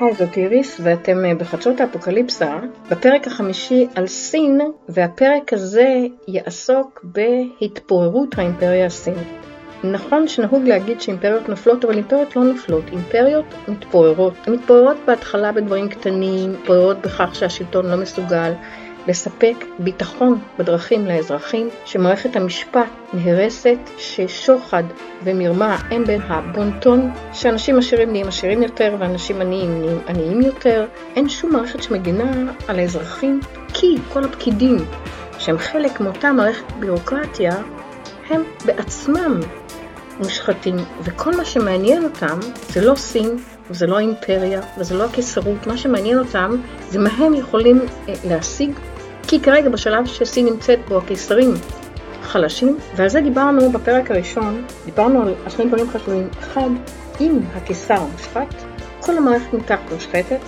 היי, זאת איריס, ואתם אה, בחדשות האפוקליפסה, בפרק החמישי על סין, והפרק הזה יעסוק בהתפוררות האימפריה הסינית. נכון שנהוג להגיד שאימפריות נופלות, אבל אימפריות לא נופלות, אימפריות מתפוררות. הן מתפוררות בהתחלה בדברים קטנים, מתפוררות בכך שהשלטון לא מסוגל לספק ביטחון בדרכים לאזרחים, שמערכת המשפט נהרסת, ששוחד ומרמה הם בין הבונטון, שאנשים עשירים נהיים עשירים יותר ואנשים עניים נהיים עניים יותר. אין שום מערכת שמגינה על האזרחים, כי כל הפקידים שהם חלק מאותה מערכת ביורוקרטיה, הם בעצמם מושחתים, וכל מה שמעניין אותם זה לא סין, וזה לא האימפריה, וזה לא הקיסרות, מה שמעניין אותם זה מה הם יכולים אה, להשיג כי כרגע בשלב שסין נמצאת בו הקיסרים חלשים, ועל זה דיברנו בפרק הראשון, דיברנו על שני דברים חשובים. אחד, אם הקיסר מושחת, כל המערכת מתחת מושחתת,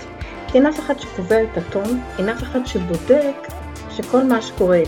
כי אין אף אחד שקובע את הטון, אין אף אחד שבודק שכל מה שקורה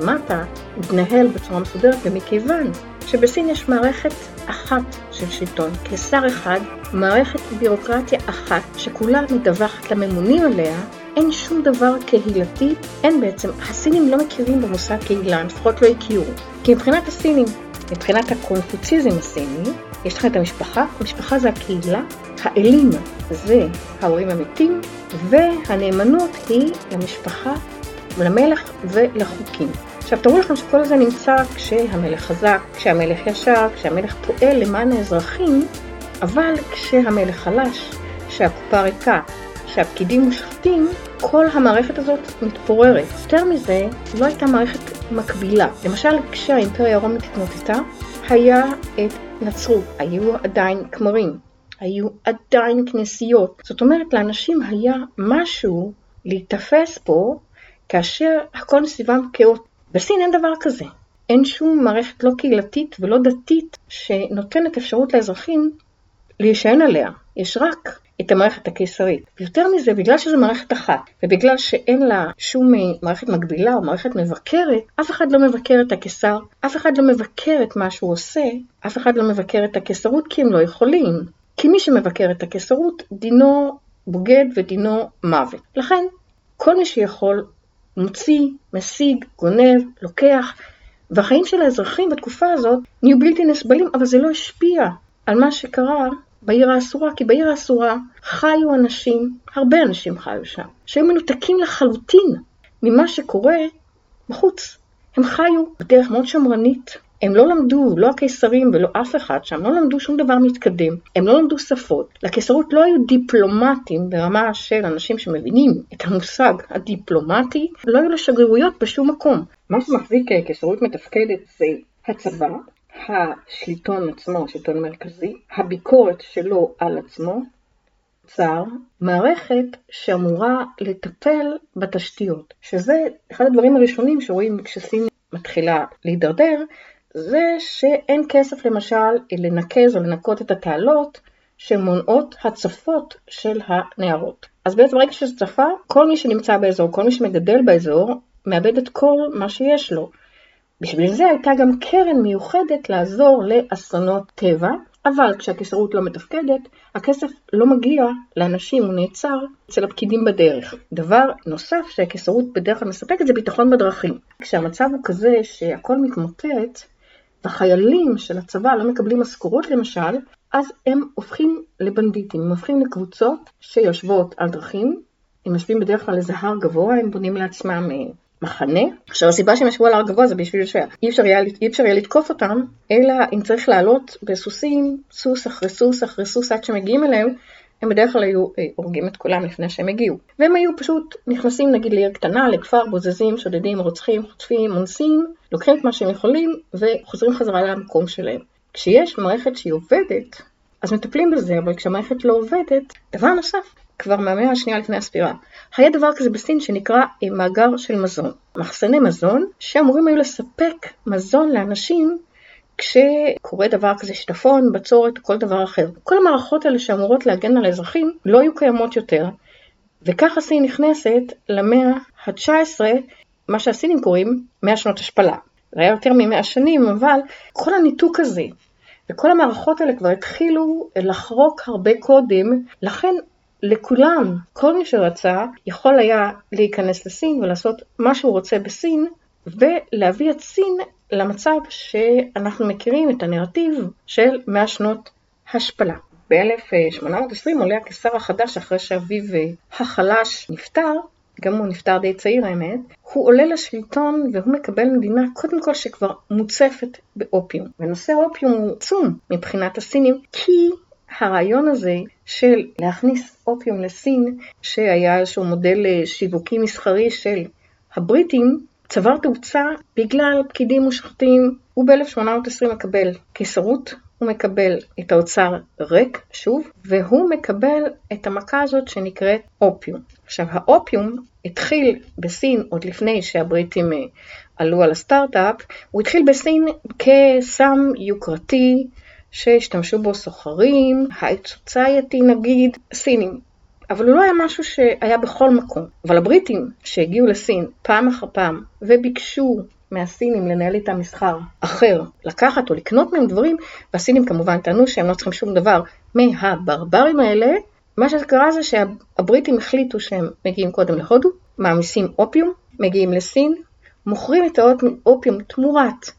למטה מתנהל בצורה מסודרת, ומכיוון שבסין יש מערכת אחת של שלטון, קיסר אחד, מערכת בירוקרטיה אחת, שכולה מדווחת לממונים עליה, אין שום דבר קהילתי, אין בעצם, הסינים לא מכירים במושג קהילה, לפחות לא הכירו. כי מבחינת הסינים, מבחינת הקונפוציזם הסיני, יש לך את המשפחה, המשפחה זה הקהילה, האלים זה ההורים המתים, והנאמנות היא למשפחה, למלך ולחוקים. עכשיו תראו לכם שכל זה נמצא כשהמלך חזק, כשהמלך ישר, כשהמלך פועל למען האזרחים, אבל כשהמלך חלש, שהקופה ריקה, שהפקידים מושחתים, כל המערכת הזאת מתפוררת. יותר מזה, לא הייתה מערכת מקבילה. למשל, כשהאימפריה הרומית התמוטטה, היה את נצרות, היו עדיין כמרים, היו עדיין כנסיות. זאת אומרת, לאנשים היה משהו להיתפס פה כאשר הכל סביבם כאוט. בסין אין דבר כזה. אין שום מערכת לא קהילתית ולא דתית שנותנת אפשרות לאזרחים להישען עליה. יש רק את המערכת הקיסרית. יותר מזה, בגלל שזו מערכת אחת, ובגלל שאין לה שום מערכת מקבילה או מערכת מבקרת, אף אחד לא מבקר את הקיסר, אף אחד לא מבקר את מה שהוא עושה, אף אחד לא מבקר את הקיסרות כי הם לא יכולים. כי מי שמבקר את הקיסרות, דינו בוגד ודינו מוות. לכן, כל מי שיכול מוציא, משיג, גונב, לוקח, והחיים של האזרחים בתקופה הזאת נהיו בלתי נסבלים, אבל זה לא השפיע על מה שקרה בעיר האסורה, כי בעיר האסורה חיו אנשים, הרבה אנשים חיו שם, שהיו מנותקים לחלוטין ממה שקורה בחוץ. הם חיו בדרך מאוד שמרנית. הם לא למדו, לא הקיסרים ולא אף אחד שם, לא למדו שום דבר מתקדם. הם לא למדו שפות. לקיסרות לא היו דיפלומטים ברמה של אנשים שמבינים את המושג הדיפלומטי, לא היו לשגרירויות בשום מקום. מה שמחזיק קיסרות מתפקדת זה הצבא, השלטון עצמו, השלטון המרכזי, הביקורת שלו על עצמו, צר, מערכת שאמורה לטפל בתשתיות, שזה אחד הדברים הראשונים שרואים כשסין מתחילה להידרדר, זה שאין כסף למשל לנקז או לנקות את התעלות שמונעות הצפות של הנערות. אז בעצם ברגע שזה צפה, כל מי שנמצא באזור, כל מי שמגדל באזור, מאבד את כל מה שיש לו. בשביל זה הייתה גם קרן מיוחדת לעזור לאסונות טבע, אבל כשהקיסרות לא מתפקדת, הכסף לא מגיע לאנשים, הוא נעצר אצל הפקידים בדרך. דבר נוסף שהקיסרות בדרך כלל מספקת זה ביטחון בדרכים. כשהמצב הוא כזה שהכל מתמוטט, והחיילים של הצבא לא מקבלים משכורות למשל, אז הם הופכים לבנדיטים, הם הופכים לקבוצות שיושבות על דרכים, הם יושבים בדרך כלל איזה הר גבוה, הם בונים לעצמם אה, מחנה. עכשיו הסיבה שהם ישבו על הר גבוה זה בשביל שאי אפשר היה, אפשר היה לתקוף אותם, אלא אם צריך לעלות בסוסים, סוס אחרי סוס אחרי סוס עד שמגיעים אליהם, הם בדרך כלל היו אה, הורגים את כולם לפני שהם הגיעו. והם היו פשוט נכנסים נגיד לעיר קטנה, לכפר, בוזזים, שודדים, רוצחים, חוטפים, אונסים, לוקחים את מה שהם יכולים וחוזרים חזרה למקום שלהם. כשיש מערכת שהיא עובדת, אז מטפלים בזה, אבל כשהמערכת לא עובדת, דבר נוסף, כבר מהמאה השנייה לפני הספירה. היה דבר כזה בסין שנקרא אה, מאגר של מזון. מחסני מזון שאמורים היו לספק מזון לאנשים כשקורה דבר כזה שיטפון, בצורת כל דבר אחר. כל המערכות האלה שאמורות להגן על האזרחים לא היו קיימות יותר, וככה סין נכנסת למאה ה-19, מה שהסינים קוראים 100 שנות השפלה. זה היה יותר מ-100 שנים, אבל כל הניתוק הזה וכל המערכות האלה כבר התחילו לחרוק הרבה קודם, לכן לכולם. כל מי שרצה יכול היה להיכנס לסין ולעשות מה שהוא רוצה בסין, ולהביא את סין למצב שאנחנו מכירים את הנרטיב של 100 שנות השפלה. ב-1820 עולה הקיסר החדש אחרי שאביו החלש נפטר, גם הוא נפטר די צעיר האמת, הוא עולה לשלטון והוא מקבל מדינה קודם כל שכבר מוצפת באופיום. ונושא האופיום הוא עצום מבחינת הסינים, כי הרעיון הזה של להכניס אופיום לסין, שהיה איזשהו מודל שיווקי מסחרי של הבריטים, צבר תאוצה בגלל פקידים מושחתים. הוא ב-1820 מקבל קיסרות, הוא מקבל את האוצר ריק, שוב, והוא מקבל את המכה הזאת שנקראת אופיום. עכשיו, האופיום התחיל בסין עוד לפני שהבריטים אה, עלו על הסטארט-אפ, הוא התחיל בסין כסם יוקרתי שהשתמשו בו סוחרים, הייט סוצייטי נגיד, סינים. אבל הוא לא היה משהו שהיה בכל מקום. אבל הבריטים שהגיעו לסין פעם אחר פעם וביקשו מהסינים לנהל איתם מסחר אחר, לקחת או לקנות מהם דברים, והסינים כמובן טענו שהם לא צריכים שום דבר מהברברים האלה, מה שקרה זה שהבריטים החליטו שהם מגיעים קודם להודו, מעמיסים אופיום, מגיעים לסין, מוכרים את האופיום תמורת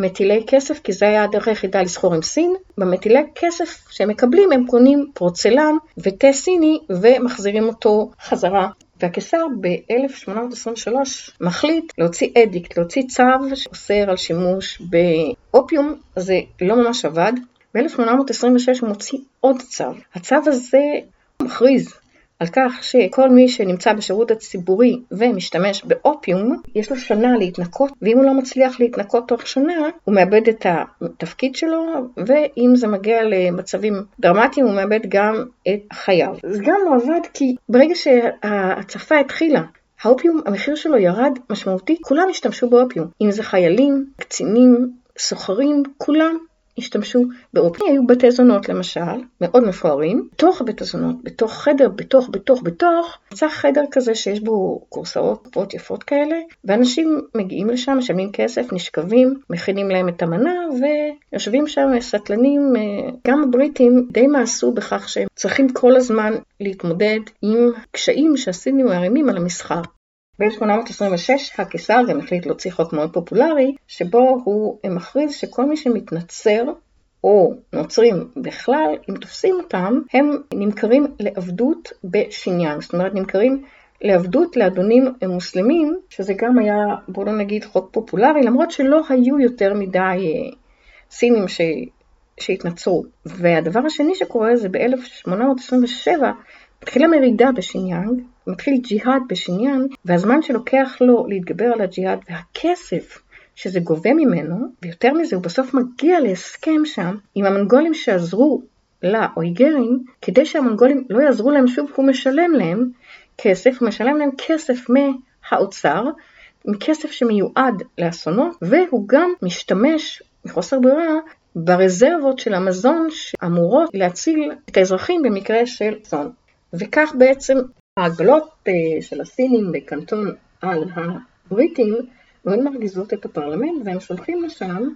מטילי כסף, כי זה היה הדרך היחידה לסחור עם סין. במטילי כסף שהם מקבלים הם קונים פורצלן ותה סיני ומחזירים אותו חזרה. והקיסר ב-1823 מחליט להוציא אדיקט, להוציא צו שאוסר על שימוש באופיום, זה לא ממש עבד. ב-1826 הוא מוציא עוד צו. הצו הזה מכריז על כך שכל מי שנמצא בשירות הציבורי ומשתמש באופיום, יש לו שנה להתנקות, ואם הוא לא מצליח להתנקות תוך שנה, הוא מאבד את התפקיד שלו, ואם זה מגיע למצבים דרמטיים, הוא מאבד גם את חייו. זה גם לא עבד כי ברגע שההצפה התחילה, האופיום, המחיר שלו ירד משמעותית, כולם השתמשו באופיום. אם זה חיילים, קצינים, סוחרים, כולם השתמשו באופי. היו בתי זונות למשל, מאוד מפוארים, בתוך בית הזונות, בתוך חדר, בתוך, בתוך, בתוך, נמצא חדר כזה שיש בו קורסאות קופות יפות כאלה, ואנשים מגיעים לשם, משלמים כסף, נשכבים, מכינים להם את המנה, ויושבים שם סטלנים, אה, גם הבריטים די מעשו בכך שהם צריכים כל הזמן להתמודד עם קשיים שהסינים מערימים על המסחר. ב-1826 הקיסר גם החליט להוציא חוק מאוד פופולרי, שבו הוא מכריז שכל מי שמתנצר או נוצרים בכלל, אם תופסים אותם, הם נמכרים לעבדות בשיניאן. זאת אומרת, נמכרים לעבדות לאדונים מוסלמים, שזה גם היה, בואו לא נגיד, חוק פופולרי, למרות שלא היו יותר מדי אה, סינים ש... שהתנצרו. והדבר השני שקורה זה ב-1827 מתחילה מרידה בשיניאנג, מתחיל ג'יהאד בשיניאן, והזמן שלוקח לו להתגבר על הג'יהאד והכסף שזה גובה ממנו, ויותר מזה הוא בסוף מגיע להסכם שם עם המונגולים שעזרו לאויגרים, כדי שהמונגולים לא יעזרו להם שוב, הוא משלם להם כסף, הוא משלם להם כסף מהאוצר, מכסף שמיועד לאסונות, והוא גם משתמש מחוסר ברירה ברזרבות של המזון שאמורות להציל את האזרחים במקרה של אסון. וכך בעצם ההגלות אה, של הסינים בקנטון על הבריטים מאוד מרגיזות את הפרלמנט והם שולחים לשם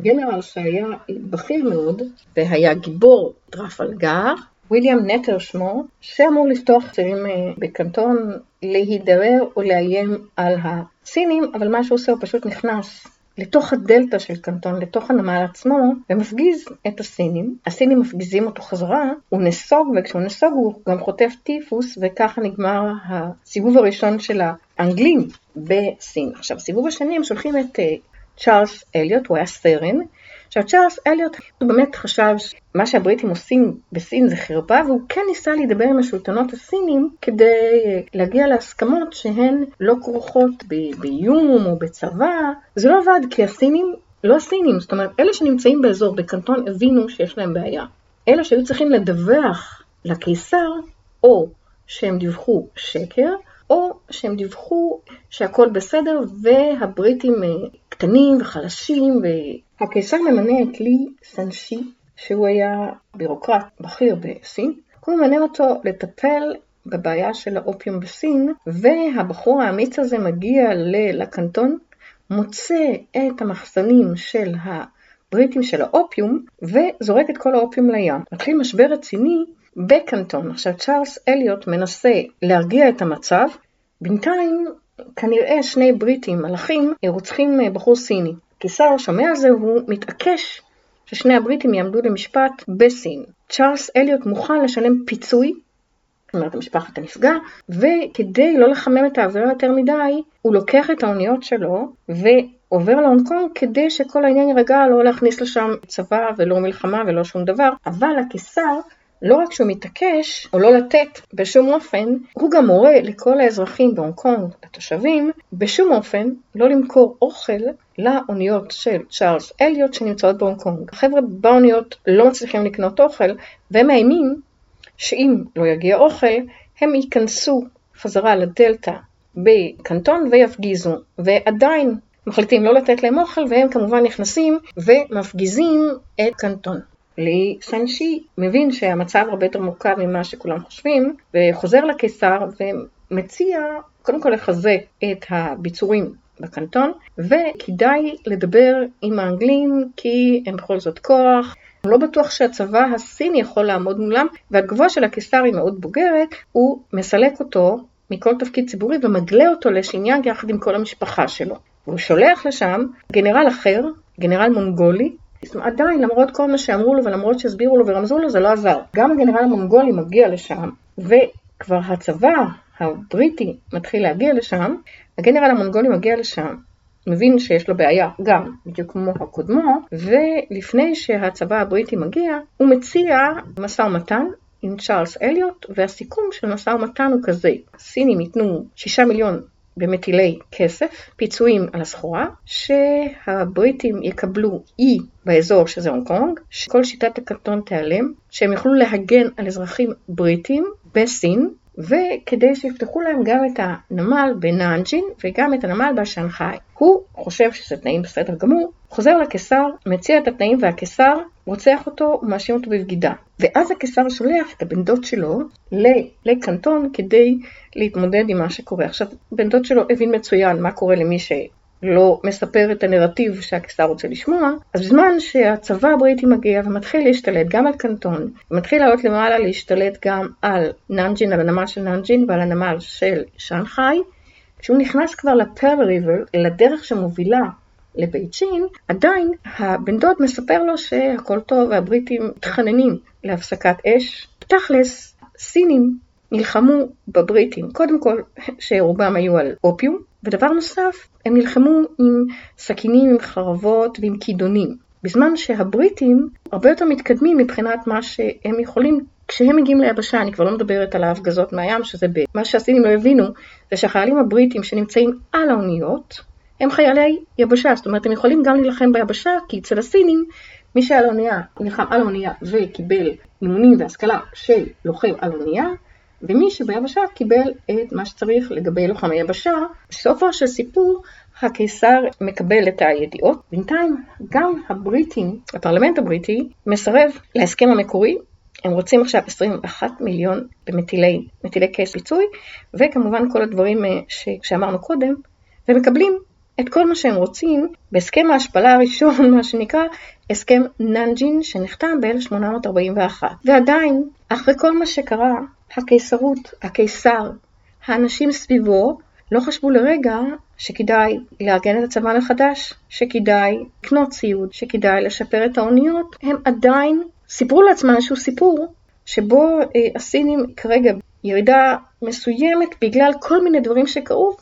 גנרל שהיה בכיר מאוד והיה גיבור טרפלגר, ויליאם נטר שמו, שאמור לפתוח צירים אה, בקנטון, להידרר או לאיים על הסינים, אבל מה שהוא עושה הוא פשוט נכנס לתוך הדלתא של קנטון, לתוך הנמל עצמו, ומפגיז את הסינים. הסינים מפגיזים אותו חזרה, הוא נסוג, וכשהוא נסוג הוא גם חוטף טיפוס, וככה נגמר הסיבוב הראשון של האנגלים בסין. עכשיו, בסיבוב השני הם שולחים את אה, צ'ארלס אליוט, הוא היה סרן, עכשיו צ'ארלס אליוט הוא באמת חשב שמה שהבריטים עושים בסין זה חרפה והוא כן ניסה להידבר עם השלטונות הסינים כדי אה, להגיע להסכמות שהן לא כרוכות באיום או בצבא. זה לא עבד כי הסינים, לא הסינים, זאת אומרת אלה שנמצאים באזור בקנטון הבינו שיש להם בעיה. אלה שהיו צריכים לדווח לקיסר או שהם דיווחו שקר או שהם דיווחו שהכל בסדר והבריטים אה, קטנים וחלשים והקיסר ממנה את לי סנשי שהוא היה בירוקרט בכיר בסין, הוא ממנה אותו לטפל בבעיה של האופיום בסין והבחור האמיץ הזה מגיע לקנטון, מוצא את המחסנים של הבריטים של האופיום וזורק את כל האופיום לים. מתחיל משבר רציני בקנטון. עכשיו צ'ארלס אליוט מנסה להרגיע את המצב, בינתיים כנראה שני בריטים, מלאכים, רוצחים בחור סיני. קיסר שומע על זה והוא מתעקש ששני הבריטים יעמדו למשפט בסין. צ'ארלס אליוט מוכן לשלם פיצוי, זאת אומרת משפחת הנפגע, וכדי לא לחמם את העבירה יותר מדי, הוא לוקח את האוניות שלו ועובר להונג קונג כדי שכל העניין יירגע, לא להכניס לשם צבא ולא מלחמה ולא שום דבר, אבל הקיסר לא רק שהוא מתעקש, או לא לתת בשום אופן, הוא גם מורה לכל האזרחים בהונג קונג, לתושבים, בשום אופן לא למכור אוכל לאוניות של צ'ארלס אליוט שנמצאות בהונג קונג. החבר'ה באוניות לא מצליחים לקנות אוכל, והם מאיימים שאם לא יגיע אוכל, הם ייכנסו חזרה לדלתא בקנטון ויפגיזו, ועדיין מחליטים לא לתת להם אוכל, והם כמובן נכנסים ומפגיזים את קנטון. לי סנשי מבין שהמצב הרבה יותר מורכב ממה שכולם חושבים, וחוזר לקיסר ומציע קודם כל לחזק את הביצורים בקנטון, וכדאי לדבר עם האנגלים כי הם בכל זאת כוח. לא בטוח שהצבא הסיני יכול לעמוד מולם, והתגובה של הקיסר היא מאוד בוגרת, הוא מסלק אותו מכל תפקיד ציבורי ומגלה אותו לשנייה יחד עם כל המשפחה שלו. הוא שולח לשם גנרל אחר, גנרל מונגולי, עדיין, למרות כל מה שאמרו לו ולמרות שהסבירו לו ורמזו לו, זה לא עזר. גם הגנרל המונגולי מגיע לשם, וכבר הצבא הבריטי מתחיל להגיע לשם, הגנרל המונגולי מגיע לשם, מבין שיש לו בעיה גם, בדיוק כמו הקודמו, ולפני שהצבא הבריטי מגיע, הוא מציע משא ומתן עם צ'ארלס אליוט, והסיכום של משא ומתן הוא כזה, הסינים ייתנו שישה מיליון במטילי כסף, פיצויים על הסחורה, שהבריטים יקבלו אי באזור שזה הונג קונג, שכל שיטת הקנטון תיעלם, שהם יוכלו להגן על אזרחים בריטים בסין, וכדי שיפתחו להם גם את הנמל בנאנג'ין וגם את הנמל בשנגחאי. הוא חושב שזה תנאים בסדר גמור, חוזר לקיסר, מציע את התנאים והקיסר רוצח אותו ומאשים אותו בבגידה. ואז הקיסר שולח את הבן דוד שלו לקנטון כדי להתמודד עם מה שקורה. עכשיו, בן דוד שלו הבין מצוין מה קורה למי ש... לא מספר את הנרטיב שהקיסר רוצה לשמוע, אז בזמן שהצבא הבריטי מגיע ומתחיל להשתלט גם על קנטון, ומתחיל לעלות למעלה להשתלט גם על ננג'ין, על הנמל של ננג'ין ועל הנמל של שנגחאי, כשהוא נכנס כבר לפרל ריבר, לדרך שמובילה לבייג'ין, עדיין הבן דוד מספר לו שהכל טוב והבריטים מתחננים להפסקת אש. תכלס, סינים נלחמו בבריטים, קודם כל שרובם היו על אופיום, ודבר נוסף, הם נלחמו עם סכינים, עם חרבות ועם כידונים. בזמן שהבריטים הרבה יותר מתקדמים מבחינת מה שהם יכולים כשהם מגיעים ליבשה, אני כבר לא מדברת על ההפגזות מהים, שזה ב... מה שהסינים לא הבינו, זה שהחיילים הבריטים שנמצאים על האוניות, הם חיילי יבשה, זאת אומרת הם יכולים גם להילחם ביבשה, כי אצל הסינים, מי שעל האונייה נלחם על האונייה וקיבל אימונים והשכלה של לוחם על האונייה, ומי שביבשה קיבל את מה שצריך לגבי לוחמי יבשה. בסופו של סיפור הקיסר מקבל את הידיעות. בינתיים גם הבריטים, הפרלמנט הבריטי, מסרב להסכם המקורי. הם רוצים עכשיו 21 מיליון במטילי מטילי קייס פיצוי, וכמובן כל הדברים אה, ש, שאמרנו קודם, ומקבלים את כל מה שהם רוצים בהסכם ההשפלה הראשון, מה שנקרא הסכם ננג'ין, שנחתם ב-1841. ועדיין, אחרי כל מה שקרה, הקיסרות, הקיסר, האנשים סביבו, לא חשבו לרגע שכדאי לארגן את הצבא מחדש, שכדאי לקנות ציוד, שכדאי לשפר את האוניות, הם עדיין סיפרו לעצמם איזשהו סיפור שבו אה, הסינים כרגע ירידה מסוימת בגלל כל מיני דברים שקרו,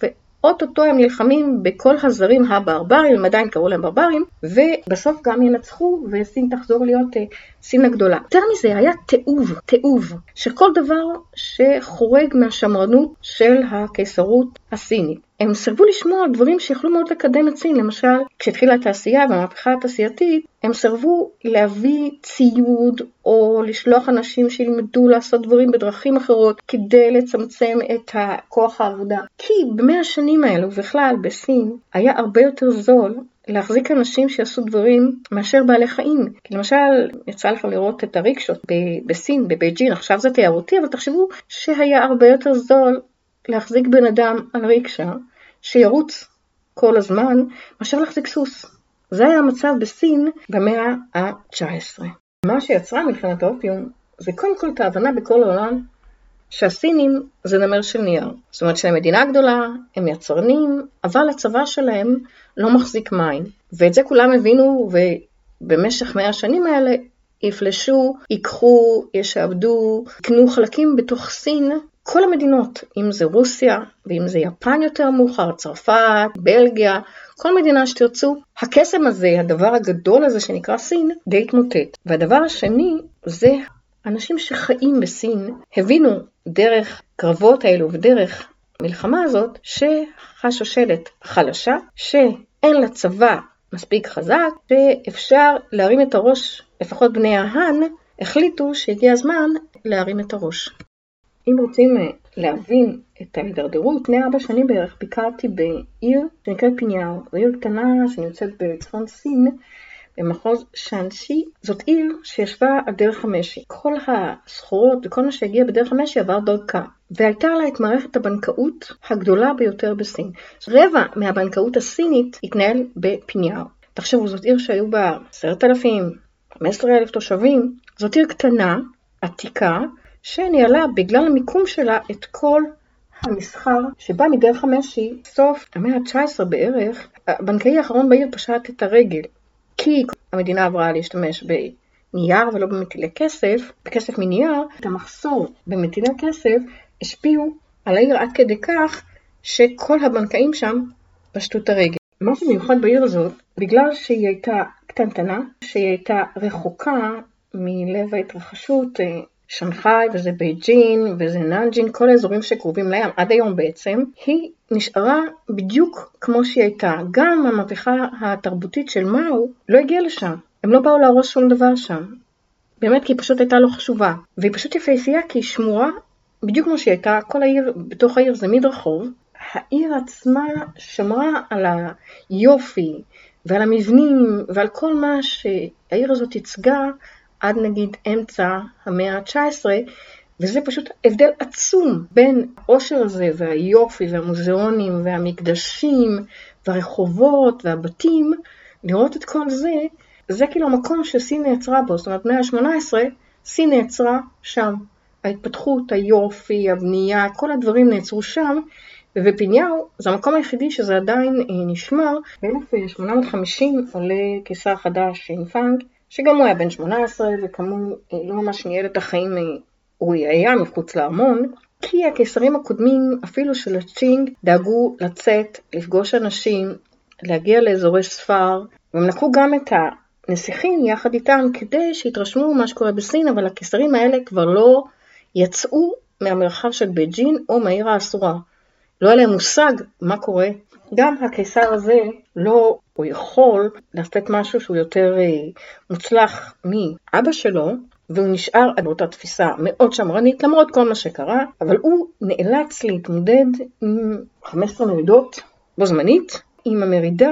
אוטוטו הם נלחמים בכל הזרים הברברים, הם עדיין קראו להם ברברים, ובסוף גם ינצחו וסין תחזור להיות uh, סין הגדולה. יותר מזה, היה תיעוב, תיעוב של כל דבר שחורג מהשמרנות של הקיסרות הסינית. הם סירבו לשמוע על דברים שיכלו מאוד לקדם את סין, למשל, כשהתחילה התעשייה והמהפכה התעשייתית, הם סירבו להביא ציוד או לשלוח אנשים שילמדו לעשות דברים בדרכים אחרות כדי לצמצם את כוח העבודה. כי במאה השנים האלו, בכלל בסין, היה הרבה יותר זול להחזיק אנשים שיעשו דברים מאשר בעלי חיים. כי למשל, יצא לך לראות את הריקשות בסין, בבייג'ין, עכשיו זה תיירותי, אבל תחשבו שהיה הרבה יותר זול להחזיק בן אדם על ריקשה שירוץ כל הזמן, מאשר להחזיק סוס. זה היה המצב בסין במאה ה-19. מה שיצרה מלחמת האופיום זה קודם כל את ההבנה בכל העולם שהסינים זה נמר של נייר. זאת אומרת שהם מדינה גדולה, הם יצרנים, אבל הצבא שלהם לא מחזיק מים. ואת זה כולם הבינו, ובמשך מאה השנים האלה יפלשו, ייקחו, ישעבדו, יקנו חלקים בתוך סין, כל המדינות, אם זה רוסיה, ואם זה יפן יותר מאוחר, צרפת, בלגיה, כל מדינה שתרצו, הקסם הזה, הדבר הגדול הזה שנקרא סין, די התמוטט. והדבר השני זה אנשים שחיים בסין, הבינו דרך קרבות האלו ודרך המלחמה הזאת, שהשושלת חלשה, שאין לה צבא מספיק חזק, שאפשר להרים את הראש, לפחות בני ההאן, החליטו שהגיע הזמן להרים את הראש. אם רוצים אה, להבין את ההידרדרות, לפני ארבע שנים בערך ביקרתי בעיר שנקראת פיניאו, זו עיר קטנה שנמצאת בצפון סין, במחוז שאנשי. זאת עיר שישבה על דרך המשי. כל הסחורות וכל מה שהגיע בדרך המשי עבר דרכה. והייתה לה את מערכת הבנקאות הגדולה ביותר בסין. רבע מהבנקאות הסינית התנהל בפיניאו. תחשבו, זאת עיר שהיו בה עשרת אלפים, חמש עשרה אלף תושבים. זאת עיר קטנה, עתיקה, שניהלה בגלל המיקום שלה את כל המסחר שבא מדרך המשי, סוף המאה ה-19 בערך, הבנקאי האחרון בעיר פשט את הרגל, כי המדינה עברה להשתמש בנייר ולא במטילי כסף, בכסף מנייר, את המחסור במטילי כסף השפיעו על העיר עד כדי כך שכל הבנקאים שם פשטו את הרגל. מה שמיוחד בעיר הזאת, בגלל שהיא הייתה קטנטנה, שהיא הייתה רחוקה מלב ההתרחשות אה, שנגחאי וזה בייג'ין וזה נאנג'ין, כל האזורים שקרובים לים עד היום בעצם, היא נשארה בדיוק כמו שהיא הייתה. גם המהפכה התרבותית של מאו לא הגיעה לשם, הם לא באו להרוס שום דבר שם. באמת כי היא פשוט הייתה לא חשובה. והיא פשוט יפהפייה כי היא שמורה בדיוק כמו שהיא הייתה, כל העיר, בתוך העיר זה מדרחוב. העיר עצמה שמרה על היופי ועל המבנים ועל כל מה שהעיר הזאת ייצגה עד נגיד אמצע המאה ה-19, וזה פשוט הבדל עצום בין העושר הזה והיופי והמוזיאונים והמקדשים והרחובות והבתים, לראות את כל זה, זה כאילו המקום שסין נעצרה בו, זאת אומרת מאה ה-18, סין נעצרה שם. ההתפתחות, היופי, הבנייה, כל הדברים נעצרו שם, ובפיניאו זה המקום היחידי שזה עדיין אה, נשמר. ב-1850 עולה קיסר חדש, שינפאנג, שגם הוא היה בן 18 וכאמור לא ממש ניהל את החיים, אה, הוא היה מחוץ לארמון, כי הקיסרים הקודמים, אפילו של הצ'ינג, דאגו לצאת, לפגוש אנשים, להגיע לאזורי ספר, והם לקחו גם את הנסיכים יחד איתם כדי שיתרשמו ממה שקורה בסין, אבל הקיסרים האלה כבר לא יצאו מהמרחב של בייג'ין או מהעיר האסורה. לא היה להם מושג מה קורה. גם הקיסר הזה לא הוא יכול לעשות משהו שהוא יותר אה, מוצלח מאבא שלו, והוא נשאר על אותה תפיסה מאוד שמרנית למרות כל מה שקרה, אבל הוא נאלץ להתמודד עם 15 מרידות בו זמנית, עם המרידה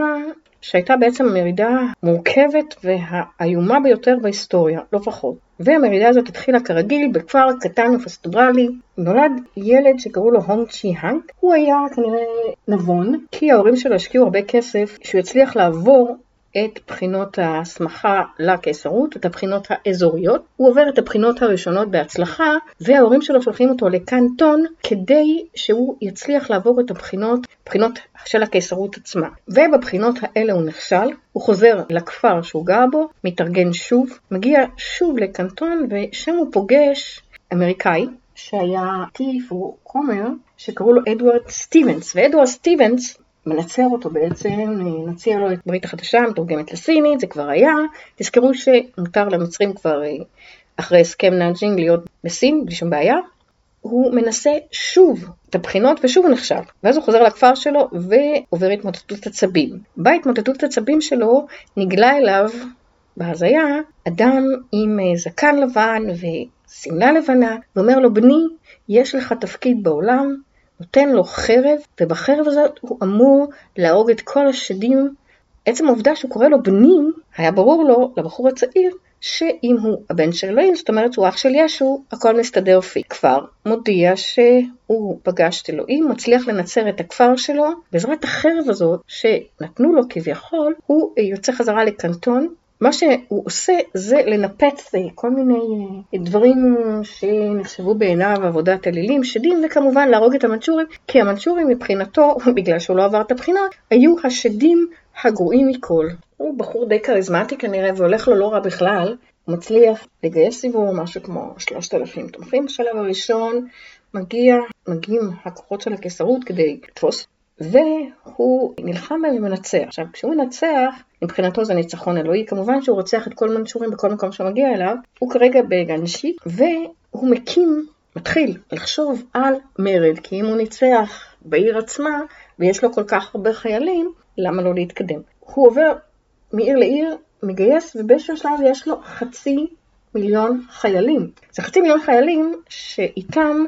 שהייתה בעצם המרידה המורכבת והאיומה ביותר בהיסטוריה, לא פחות. והמרידה הזאת התחילה כרגיל בכפר קטן ופסטורלי. נולד ילד שקראו לו הונג צ'י האנג. הוא היה כנראה נבון, כי ההורים שלו השקיעו הרבה כסף שהוא יצליח לעבור את בחינות ההסמכה לקיסרות, את הבחינות האזוריות. הוא עובר את הבחינות הראשונות בהצלחה, וההורים שלו שולחים אותו לקנטון כדי שהוא יצליח לעבור את הבחינות, בחינות של הקיסרות עצמה. ובבחינות האלה הוא נכשל, הוא חוזר לכפר שהוא גר בו, מתארגן שוב, מגיע שוב לקנטון, ושם הוא פוגש אמריקאי, שהיה טיף או כומר, שקראו לו אדוארד סטיבנס, ואדוארד סטיבנס מנצר אותו בעצם, מציע לו את ברית החדשה, מתורגמת לסינית, זה כבר היה. תזכרו שמותר למנצרים כבר אה, אחרי הסכם נאנג'ינג להיות בסין, בלי שום בעיה. הוא מנסה שוב את הבחינות ושוב הוא נכשל. ואז הוא חוזר לכפר שלו ועובר התמוטטות עצבים. בהתמוטטות עצבים שלו נגלה אליו, בהזיה, אדם עם אה, זקן לבן ושמלה לבנה, ואומר לו, בני, יש לך תפקיד בעולם, נותן לו חרב, ובחרב הזאת הוא אמור להרוג את כל השדים. עצם העובדה שהוא קורא לו בני, היה ברור לו, לבחור הצעיר, שאם הוא הבן של אלוהים, זאת אומרת הוא אח של ישו, הכל מסתדר פי. כבר מודיע שהוא פגש את אלוהים, מצליח לנצר את הכפר שלו, בעזרת החרב הזאת שנתנו לו כביכול, הוא יוצא חזרה לקנטון, מה שהוא עושה זה לנפץ כל מיני דברים שנחשבו בעיניו עבודת אלילים, שדים, וכמובן להרוג את המנצ'ורים, כי המנצ'ורים מבחינתו, בגלל שהוא לא עבר את הבחינות, היו השדים הגרועים מכל. הוא בחור די כריזמטי כנראה, והולך לו לא רע בכלל. הוא מצליח לגייס סיבוב משהו כמו 3,000 תומכים בשלב הראשון, מגיע, מגיעים הכוחות של הקיסרות כדי לתפוס, והוא נלחם בהם ומנצח. עכשיו, כשהוא מנצח, מבחינתו זה ניצחון אלוהי, כמובן שהוא רוצח את כל מנצ'ורים בכל מקום שהוא מגיע אליו, הוא כרגע בגנשי, והוא מקים, מתחיל לחשוב על מרד, כי אם הוא ניצח בעיר עצמה, ויש לו כל כך הרבה חיילים, למה לא להתקדם? הוא עובר מעיר לעיר, מגייס, ובאיזשהו שלב יש לו חצי מיליון חיילים. זה חצי מיליון חיילים שאיתם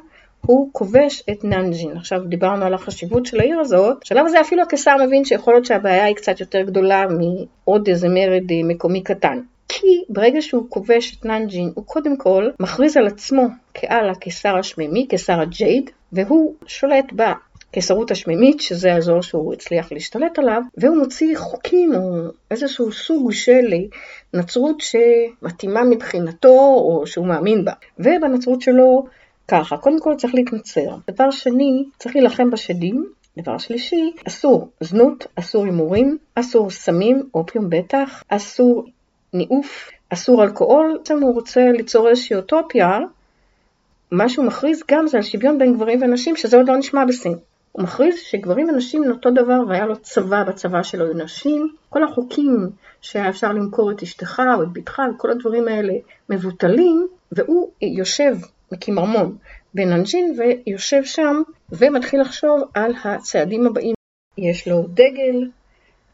הוא כובש את ננג'ין. עכשיו דיברנו על החשיבות של העיר הזאת, בשלב הזה אפילו הקיסר מבין שיכול להיות שהבעיה היא קצת יותר גדולה מעוד איזה מרד אה, מקומי קטן. כי ברגע שהוא כובש את ננג'ין, הוא קודם כל מכריז על עצמו כעל הקיסר השמימי, קיסר הג'ייד, והוא שולט בקיסרות השמימית, שזה האזור שהוא הצליח להשתלט עליו, והוא מוציא חוקים או איזשהו סוג של נצרות שמתאימה מבחינתו או שהוא מאמין בה. ובנצרות שלו ככה, קודם כל צריך להתנצר. דבר שני, צריך להילחם בשדים. דבר שלישי, אסור זנות, אסור הימורים, אסור סמים, אופיום בטח, אסור ניאוף, אסור אלכוהול. בעצם הוא רוצה ליצור איזושהי אוטופיה, מה שהוא מכריז גם זה על שוויון בין גברים ונשים, שזה עוד לא נשמע בסין. הוא מכריז שגברים ונשים הם אותו דבר והיה לו צבא בצבא שלו לנשים. כל החוקים שהיה אפשר למכור את אשתך או את בתך וכל הדברים האלה מבוטלים, והוא יושב מקים ארמון בננג'ין ויושב שם ומתחיל לחשוב על הצעדים הבאים. יש לו דגל,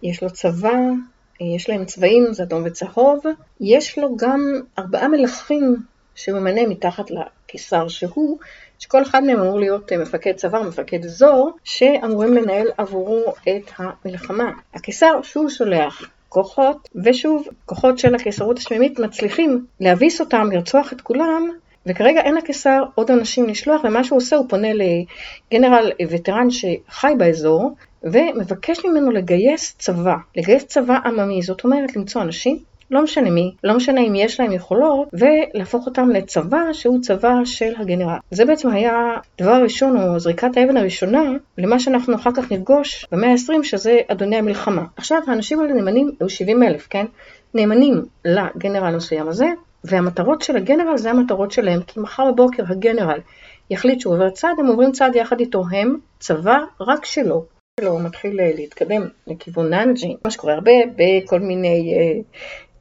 יש לו צבא, יש להם צבעים, זה אדום וצהוב, יש לו גם ארבעה מלכים שהוא ממנה מתחת לקיסר שהוא, שכל אחד מהם אמור להיות מפקד צבא, מפקד אזור, שאמורים לנהל עבורו את המלחמה. הקיסר שהוא שולח כוחות, ושוב, כוחות של הקיסרות השמימית מצליחים להביס אותם, לרצוח את כולם, וכרגע אין לקיסר עוד אנשים לשלוח, ומה שהוא עושה הוא פונה לגנרל וטרן שחי באזור, ומבקש ממנו לגייס צבא, לגייס צבא עממי, זאת אומרת למצוא אנשים, לא משנה מי, לא משנה אם יש להם יכולות, ולהפוך אותם לצבא שהוא צבא של הגנרל. זה בעצם היה דבר ראשון, או זריקת האבן הראשונה, למה שאנחנו אחר כך נפגוש במאה ה-20, שזה אדוני המלחמה. עכשיו, האנשים האלה נאמנים, היו 70 אלף, כן? נאמנים לגנרל המסוים הזה, והמטרות של הגנרל זה המטרות שלהם, כי מחר בבוקר הגנרל יחליט שהוא עובר צעד, הם עוברים צעד יחד איתו, הם צבא רק שלו. שלו מתחיל אה, להתקדם לכיוון ננג'י, מה שקורה הרבה בכל מיני אה,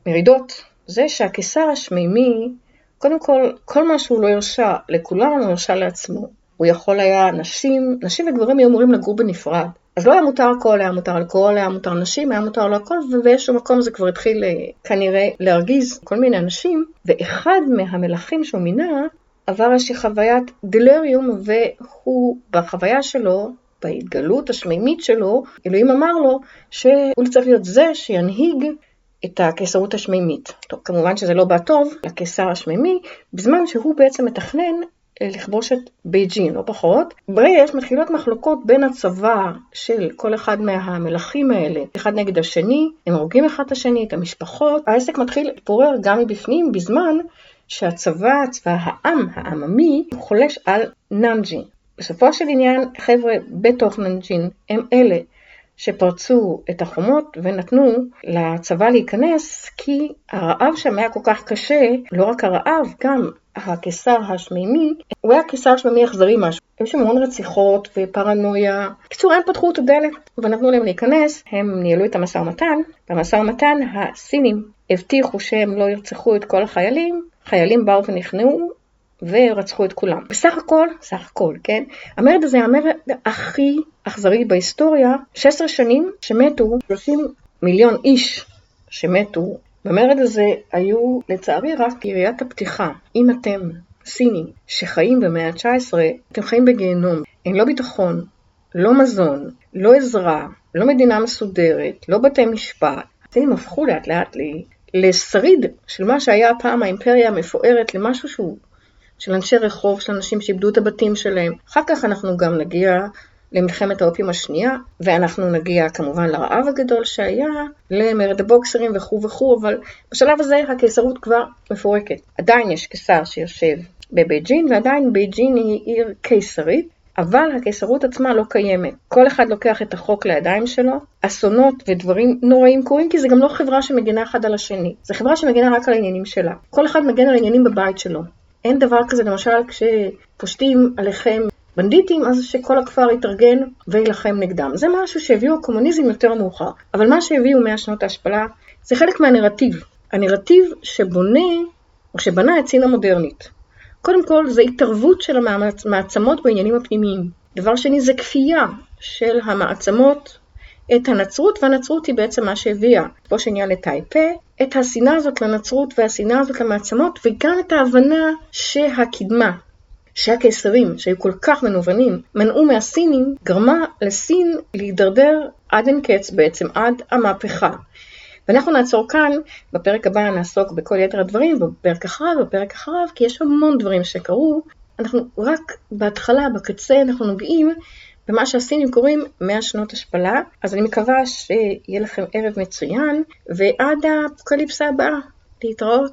מרידות, זה שהקיסר השמימי, קודם כל, כל מה שהוא לא הרשה לכולם, הוא הרשה לעצמו. הוא יכול היה, נשים, נשים וגברים היו אמורים לגור בנפרד. אז לא היה מותר הכל, היה מותר אלכוהול, היה מותר נשים, היה מותר לו הכל, ובאיזשהו מקום זה כבר התחיל אה, כנראה להרגיז כל מיני אנשים, ואחד מהמלכים שהוא מינה עבר איזושהי חוויית דלריום, והוא בחוויה שלו, בהתגלות השמימית שלו, אלוהים אמר לו שהוא צריך להיות זה שינהיג את הקיסרות השמימית. טוב, כמובן שזה לא בא טוב לקיסר השמימי, בזמן שהוא בעצם מתכנן לכבוש את בייג'ין, לא פחות. ברגע יש מתחילות מחלוקות בין הצבא של כל אחד מהמלכים האלה, אחד נגד השני, הם הורגים אחד את השני, את המשפחות, העסק מתחיל להתפורר גם מבפנים בזמן שהצבא, צבא העם, העממי, חולש על נמג'ין. בסופו של עניין, חבר'ה בתוך ננג'ין הם אלה שפרצו את החומות ונתנו לצבא להיכנס כי הרעב שם היה כל כך קשה, לא רק הרעב, גם הקיסר השמימי, הוא היה קיסר שמימי אכזרי משהו. היו שם המון רציחות ופרנויה. בקיצור, הם פתחו את הדלת ונתנו להם להיכנס, הם ניהלו את המשא ומתן. במשא ומתן הסינים הבטיחו שהם לא ירצחו את כל החיילים, חיילים באו ונכנעו ורצחו את כולם. בסך הכל, סך הכל, כן? המרד הזה המרד הכי אכזרי בהיסטוריה, 16 שנים שמתו 30 מיליון איש שמתו. במרד הזה היו לצערי רק יריית הפתיחה. אם אתם סינים שחיים במאה ה-19, אתם חיים בגיהנום. אין לא ביטחון, לא מזון, לא עזרה, לא מדינה מסודרת, לא בתי משפט. הסינים הפכו לאט לאט לשריד של מה שהיה פעם האימפריה המפוארת למשהו שהוא של אנשי רחוב, של אנשים שאיבדו את הבתים שלהם. אחר כך אנחנו גם נגיע למלחמת האופיום השנייה, ואנחנו נגיע כמובן לרעב הגדול שהיה, למרד הבוקסרים וכו' וכו', אבל בשלב הזה הקיסרות כבר מפורקת. עדיין יש קיסר שיושב בבייג'ין, ועדיין בייג'ין היא עיר קיסרית, אבל הקיסרות עצמה לא קיימת. כל אחד לוקח את החוק לידיים שלו, אסונות ודברים נוראים קורים, כי זה גם לא חברה שמגינה אחד על השני, זה חברה שמגינה רק על העניינים שלה. כל אחד מגן על העניינים בבית שלו. אין דבר כזה, למשל, כשפושטים עליכם בנדיטים, אז שכל הכפר יתארגן ויילחם נגדם. זה משהו שהביאו הקומוניזם יותר מאוחר. אבל מה שהביאו מאה שנות ההשפלה, זה חלק מהנרטיב. הנרטיב שבונה, או שבנה את סין המודרנית. קודם כל, זה התערבות של המעצמות בעניינים הפנימיים. דבר שני, זה כפייה של המעצמות את הנצרות, והנצרות היא בעצם מה שהביאה, כמו שעניין לטייפה, את השנאה הזאת לנצרות והשנאה הזאת למעצמות, וגם את ההבנה שהקדמה, שהקיסרים, שהיו כל כך מנוונים, מנעו מהסינים, גרמה לסין להידרדר עד אין קץ בעצם, עד המהפכה. ואנחנו נעצור כאן, בפרק הבא נעסוק בכל יתר הדברים, בפרק אחריו, בפרק אחריו, כי יש המון דברים שקרו. אנחנו רק בהתחלה, בקצה, אנחנו נוגעים במה שהסינים קוראים 100 שנות השפלה. אז אני מקווה שיהיה לכם ערב מצוין, ועד האפוקליפסה הבאה, להתראות.